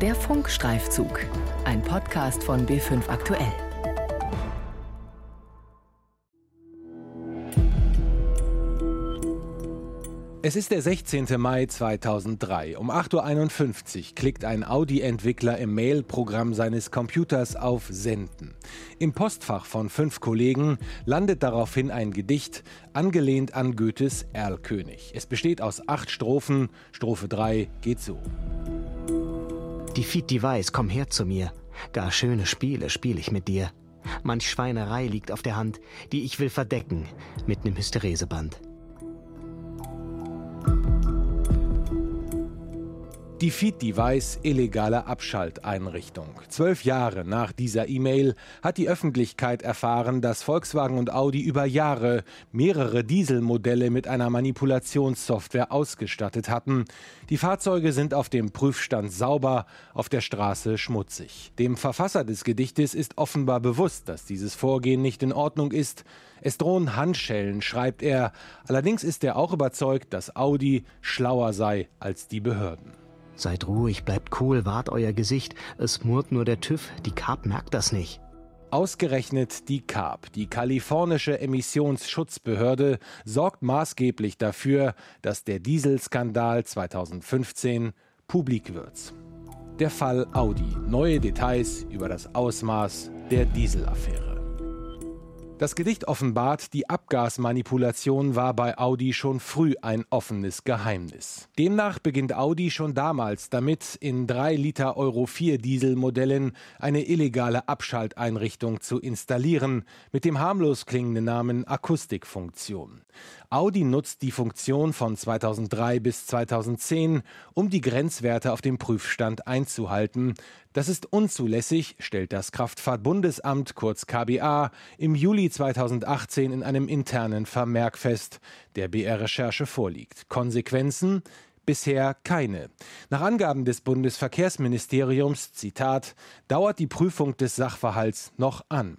Der Funkstreifzug, ein Podcast von B5 Aktuell. Es ist der 16. Mai 2003. Um 8.51 Uhr klickt ein Audi-Entwickler im Mail-Programm seines Computers auf Senden. Im Postfach von fünf Kollegen landet daraufhin ein Gedicht, angelehnt an Goethes Erlkönig. Es besteht aus acht Strophen. Strophe 3 geht so. Die die weiß, komm her zu mir. Gar schöne Spiele spiel ich mit dir. Manch Schweinerei liegt auf der Hand, die ich will verdecken mit nem Hystereseband. Die Feed-Device illegale Abschalteinrichtung. Zwölf Jahre nach dieser E-Mail hat die Öffentlichkeit erfahren, dass Volkswagen und Audi über Jahre mehrere Dieselmodelle mit einer Manipulationssoftware ausgestattet hatten. Die Fahrzeuge sind auf dem Prüfstand sauber, auf der Straße schmutzig. Dem Verfasser des Gedichtes ist offenbar bewusst, dass dieses Vorgehen nicht in Ordnung ist. Es drohen Handschellen, schreibt er. Allerdings ist er auch überzeugt, dass Audi schlauer sei als die Behörden. Seid ruhig, bleibt cool, wart euer Gesicht. Es murrt nur der TÜV, die Carp merkt das nicht. Ausgerechnet die CARB, die kalifornische Emissionsschutzbehörde, sorgt maßgeblich dafür, dass der Dieselskandal 2015 publik wird. Der Fall Audi. Neue Details über das Ausmaß der Dieselaffäre. Das Gedicht offenbart, die Abgasmanipulation war bei Audi schon früh ein offenes Geheimnis. Demnach beginnt Audi schon damals damit, in 3 Liter Euro 4 Dieselmodellen eine illegale Abschalteinrichtung zu installieren, mit dem harmlos klingenden Namen Akustikfunktion. Audi nutzt die Funktion von 2003 bis 2010, um die Grenzwerte auf dem Prüfstand einzuhalten. Das ist unzulässig, stellt das Kraftfahrtbundesamt kurz KBA im Juli 2018 in einem internen Vermerk fest, der BR-Recherche vorliegt. Konsequenzen? Bisher keine. Nach Angaben des Bundesverkehrsministeriums, Zitat, dauert die Prüfung des Sachverhalts noch an.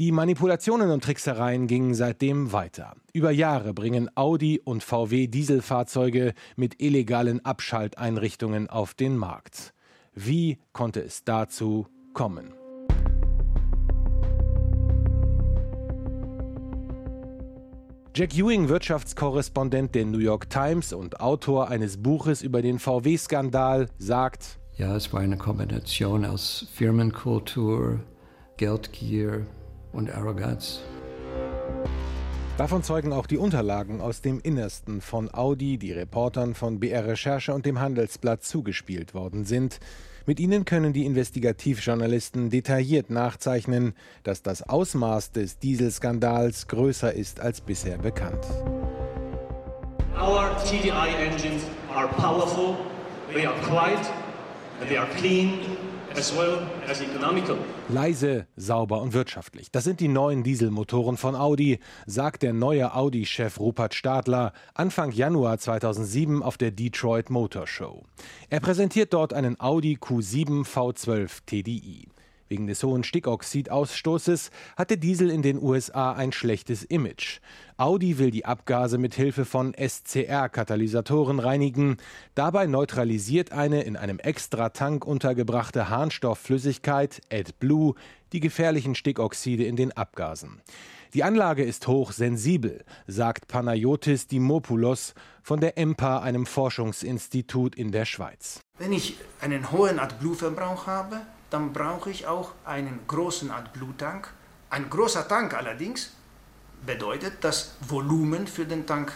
Die Manipulationen und Tricksereien gingen seitdem weiter. Über Jahre bringen Audi und VW Dieselfahrzeuge mit illegalen Abschalteinrichtungen auf den Markt. Wie konnte es dazu kommen? Jack Ewing, Wirtschaftskorrespondent der New York Times und Autor eines Buches über den VW-Skandal, sagt, ja, es war eine Kombination aus Firmenkultur, Geldgier und Arroganz. Davon zeugen auch die Unterlagen aus dem Innersten von Audi, die Reportern von BR Recherche und dem Handelsblatt zugespielt worden sind. Mit ihnen können die Investigativjournalisten detailliert nachzeichnen, dass das Ausmaß des Dieselskandals größer ist als bisher bekannt. Our TDI engines are powerful, they are quiet, they are clean Leise, sauber und wirtschaftlich. Das sind die neuen Dieselmotoren von Audi, sagt der neue Audi-Chef Rupert Stadler Anfang Januar 2007 auf der Detroit Motor Show. Er präsentiert dort einen Audi Q7 V12 TDI. Wegen des hohen Stickoxidausstoßes hatte Diesel in den USA ein schlechtes Image. Audi will die Abgase mit Hilfe von SCR-Katalysatoren reinigen. Dabei neutralisiert eine in einem Extratank untergebrachte Harnstoffflüssigkeit AdBlue die gefährlichen Stickoxide in den Abgasen. Die Anlage ist hochsensibel, sagt Panayotis Dimopoulos von der EMPA, einem Forschungsinstitut in der Schweiz. Wenn ich einen hohen AdBlue-Verbrauch habe, dann brauche ich auch einen großen AdBlue-Tank. Ein großer Tank allerdings bedeutet, dass Volumen für den Tank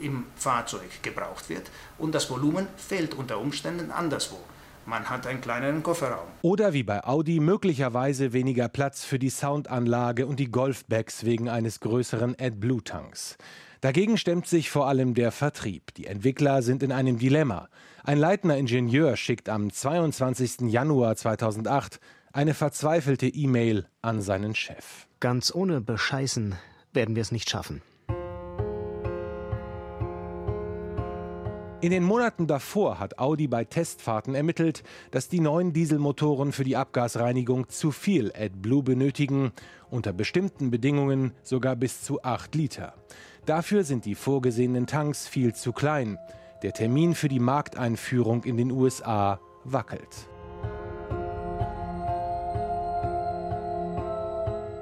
im Fahrzeug gebraucht wird und das Volumen fehlt unter Umständen anderswo. Man hat einen kleineren Kofferraum. Oder wie bei Audi möglicherweise weniger Platz für die Soundanlage und die Golfbags wegen eines größeren AdBlue-Tanks. Dagegen stemmt sich vor allem der Vertrieb. Die Entwickler sind in einem Dilemma. Ein leitender Ingenieur schickt am 22. Januar 2008 eine verzweifelte E-Mail an seinen Chef. Ganz ohne Bescheißen werden wir es nicht schaffen. In den Monaten davor hat Audi bei Testfahrten ermittelt, dass die neuen Dieselmotoren für die Abgasreinigung zu viel AdBlue benötigen, unter bestimmten Bedingungen sogar bis zu 8 Liter. Dafür sind die vorgesehenen Tanks viel zu klein. Der Termin für die Markteinführung in den USA wackelt.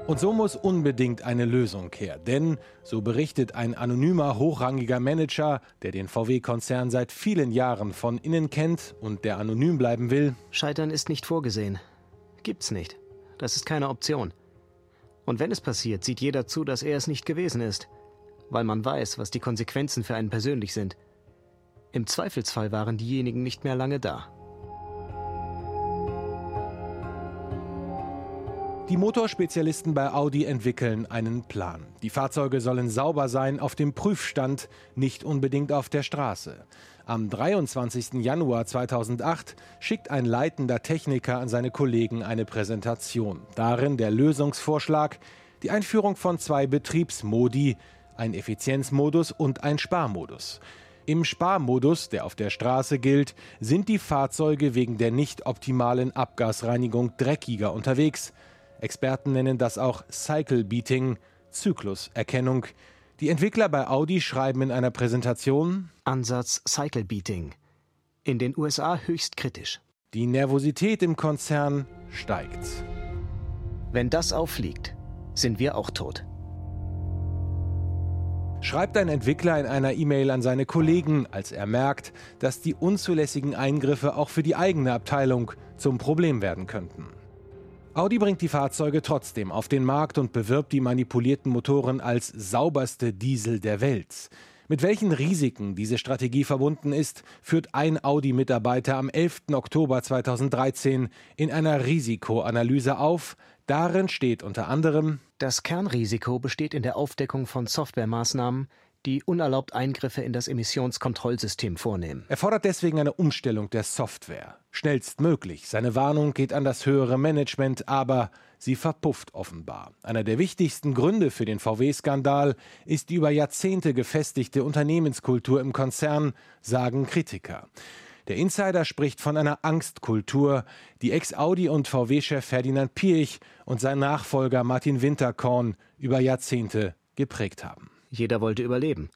Und so muss unbedingt eine Lösung her, denn, so berichtet ein anonymer, hochrangiger Manager, der den VW-Konzern seit vielen Jahren von innen kennt und der anonym bleiben will, Scheitern ist nicht vorgesehen. Gibt's nicht. Das ist keine Option. Und wenn es passiert, sieht jeder zu, dass er es nicht gewesen ist weil man weiß, was die Konsequenzen für einen persönlich sind. Im Zweifelsfall waren diejenigen nicht mehr lange da. Die Motorspezialisten bei Audi entwickeln einen Plan. Die Fahrzeuge sollen sauber sein auf dem Prüfstand, nicht unbedingt auf der Straße. Am 23. Januar 2008 schickt ein leitender Techniker an seine Kollegen eine Präsentation. Darin der Lösungsvorschlag, die Einführung von zwei Betriebsmodi, ein Effizienzmodus und ein Sparmodus. Im Sparmodus, der auf der Straße gilt, sind die Fahrzeuge wegen der nicht optimalen Abgasreinigung dreckiger unterwegs. Experten nennen das auch Cycle Beating, Zykluserkennung. Die Entwickler bei Audi schreiben in einer Präsentation Ansatz Cycle Beating. In den USA höchst kritisch. Die Nervosität im Konzern steigt. Wenn das auffliegt, sind wir auch tot. Schreibt ein Entwickler in einer E-Mail an seine Kollegen, als er merkt, dass die unzulässigen Eingriffe auch für die eigene Abteilung zum Problem werden könnten. Audi bringt die Fahrzeuge trotzdem auf den Markt und bewirbt die manipulierten Motoren als sauberste Diesel der Welt. Mit welchen Risiken diese Strategie verbunden ist, führt ein Audi-Mitarbeiter am 11. Oktober 2013 in einer Risikoanalyse auf. Darin steht unter anderem, Das Kernrisiko besteht in der Aufdeckung von Softwaremaßnahmen, die unerlaubt Eingriffe in das Emissionskontrollsystem vornehmen. Er fordert deswegen eine Umstellung der Software. Schnellstmöglich. Seine Warnung geht an das höhere Management, aber sie verpufft offenbar. Einer der wichtigsten Gründe für den VW-Skandal ist die über Jahrzehnte gefestigte Unternehmenskultur im Konzern, sagen Kritiker. Der Insider spricht von einer Angstkultur, die Ex-Audi- und VW-Chef Ferdinand Piech und sein Nachfolger Martin Winterkorn über Jahrzehnte geprägt haben. Jeder wollte überleben.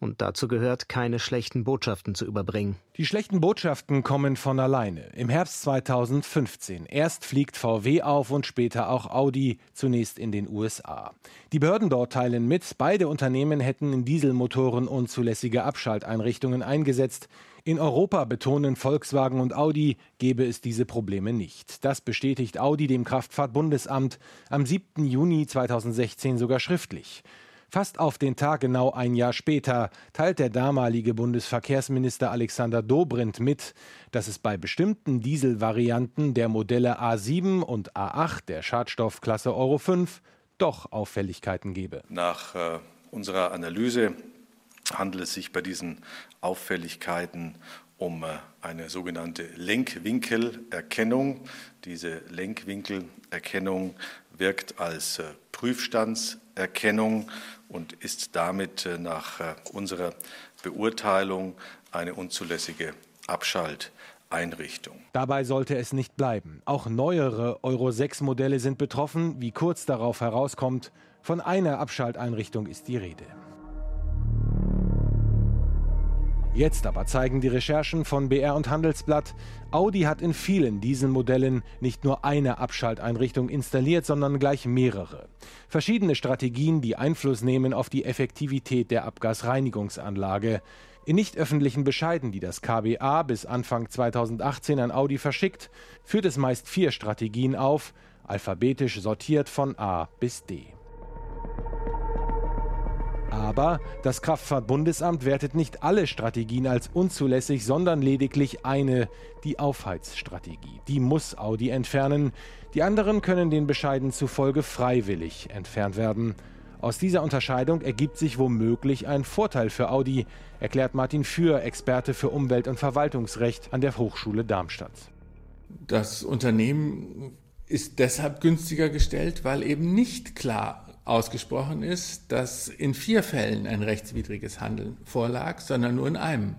Und dazu gehört, keine schlechten Botschaften zu überbringen. Die schlechten Botschaften kommen von alleine. Im Herbst 2015. Erst fliegt VW auf und später auch Audi, zunächst in den USA. Die Behörden dort teilen mit, beide Unternehmen hätten in Dieselmotoren unzulässige Abschalteinrichtungen eingesetzt. In Europa betonen Volkswagen und Audi, gebe es diese Probleme nicht. Das bestätigt Audi dem Kraftfahrtbundesamt am 7. Juni 2016 sogar schriftlich. Fast auf den Tag genau ein Jahr später teilt der damalige Bundesverkehrsminister Alexander Dobrindt mit, dass es bei bestimmten Dieselvarianten der Modelle A7 und A8 der Schadstoffklasse Euro 5 doch Auffälligkeiten gebe. Nach äh, unserer Analyse handelt es sich bei diesen Auffälligkeiten um äh, eine sogenannte Lenkwinkelerkennung. Diese Lenkwinkelerkennung wirkt als äh, Prüfstandserkennung und ist damit äh, nach unserer Beurteilung eine unzulässige Abschalteinrichtung. Dabei sollte es nicht bleiben. Auch neuere Euro 6 Modelle sind betroffen. Wie kurz darauf herauskommt, von einer Abschalteinrichtung ist die Rede. Jetzt aber zeigen die Recherchen von BR und Handelsblatt, Audi hat in vielen diesen Modellen nicht nur eine Abschalteinrichtung installiert, sondern gleich mehrere. Verschiedene Strategien, die Einfluss nehmen auf die Effektivität der Abgasreinigungsanlage. In nicht öffentlichen Bescheiden, die das KBA bis Anfang 2018 an Audi verschickt, führt es meist vier Strategien auf, alphabetisch sortiert von A bis D. Aber das Kraftfahrtbundesamt wertet nicht alle Strategien als unzulässig, sondern lediglich eine, die Aufheizstrategie. Die muss Audi entfernen. Die anderen können den Bescheiden zufolge freiwillig entfernt werden. Aus dieser Unterscheidung ergibt sich womöglich ein Vorteil für Audi, erklärt Martin Für, Experte für Umwelt- und Verwaltungsrecht an der Hochschule Darmstadt. Das Unternehmen ist deshalb günstiger gestellt, weil eben nicht klar ausgesprochen ist, dass in vier Fällen ein rechtswidriges Handeln vorlag, sondern nur in einem.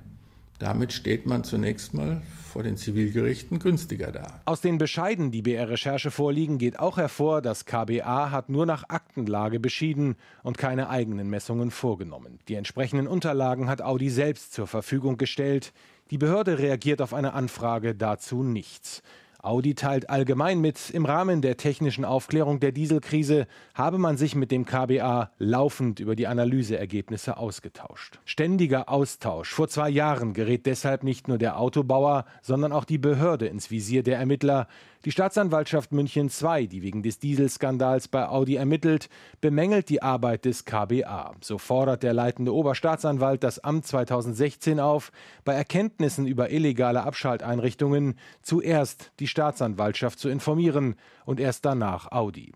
Damit steht man zunächst mal vor den Zivilgerichten günstiger da. Aus den Bescheiden, die BR-Recherche vorliegen, geht auch hervor, das KBA hat nur nach Aktenlage beschieden und keine eigenen Messungen vorgenommen. Die entsprechenden Unterlagen hat Audi selbst zur Verfügung gestellt. Die Behörde reagiert auf eine Anfrage dazu nichts. Audi teilt allgemein mit, im Rahmen der technischen Aufklärung der Dieselkrise habe man sich mit dem KBA laufend über die Analyseergebnisse ausgetauscht. Ständiger Austausch. Vor zwei Jahren gerät deshalb nicht nur der Autobauer, sondern auch die Behörde ins Visier der Ermittler. Die Staatsanwaltschaft München II, die wegen des Dieselskandals bei Audi ermittelt, bemängelt die Arbeit des KBA. So fordert der leitende Oberstaatsanwalt das Amt 2016 auf, bei Erkenntnissen über illegale Abschalteinrichtungen zuerst die Staatsanwaltschaft zu informieren und erst danach Audi.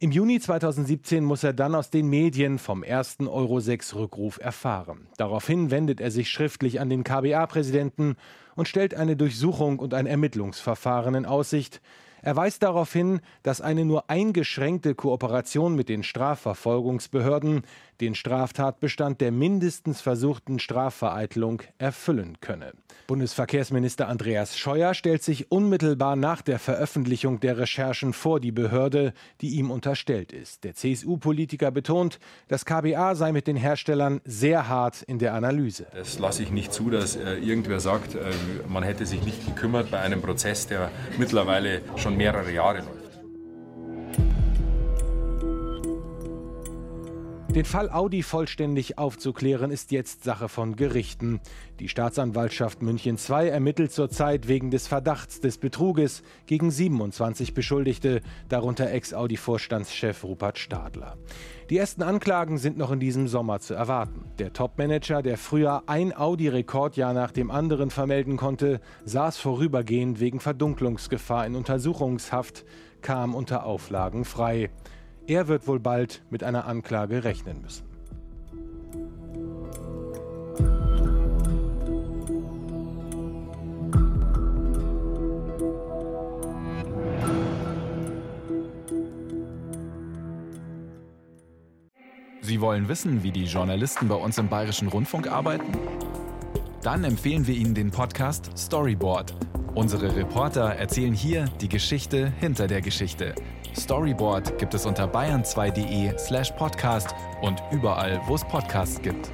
Im Juni 2017 muss er dann aus den Medien vom ersten Euro 6 Rückruf erfahren. Daraufhin wendet er sich schriftlich an den KBA-Präsidenten und stellt eine Durchsuchung und ein Ermittlungsverfahren in Aussicht. Er weist darauf hin, dass eine nur eingeschränkte Kooperation mit den Strafverfolgungsbehörden den Straftatbestand der mindestens versuchten Strafvereitelung erfüllen könne. Bundesverkehrsminister Andreas Scheuer stellt sich unmittelbar nach der Veröffentlichung der Recherchen vor die Behörde, die ihm unterstellt ist. Der CSU-Politiker betont, das KBA sei mit den Herstellern sehr hart in der Analyse. Das lasse ich nicht zu, dass äh, irgendwer sagt, äh, man hätte sich nicht gekümmert bei einem Prozess, der mittlerweile schon mehrere Jahre läuft. Den Fall Audi vollständig aufzuklären, ist jetzt Sache von Gerichten. Die Staatsanwaltschaft München II ermittelt zurzeit wegen des Verdachts des Betruges gegen 27 Beschuldigte, darunter Ex-Audi-Vorstandschef Rupert Stadler. Die ersten Anklagen sind noch in diesem Sommer zu erwarten. Der Topmanager, der früher ein Audi-Rekordjahr nach dem anderen vermelden konnte, saß vorübergehend wegen Verdunklungsgefahr in Untersuchungshaft, kam unter Auflagen frei. Er wird wohl bald mit einer Anklage rechnen müssen. Sie wollen wissen, wie die Journalisten bei uns im Bayerischen Rundfunk arbeiten? Dann empfehlen wir Ihnen den Podcast Storyboard. Unsere Reporter erzählen hier die Geschichte hinter der Geschichte Storyboard gibt es unter bayern2.de slash podcast und überall, wo es Podcasts gibt.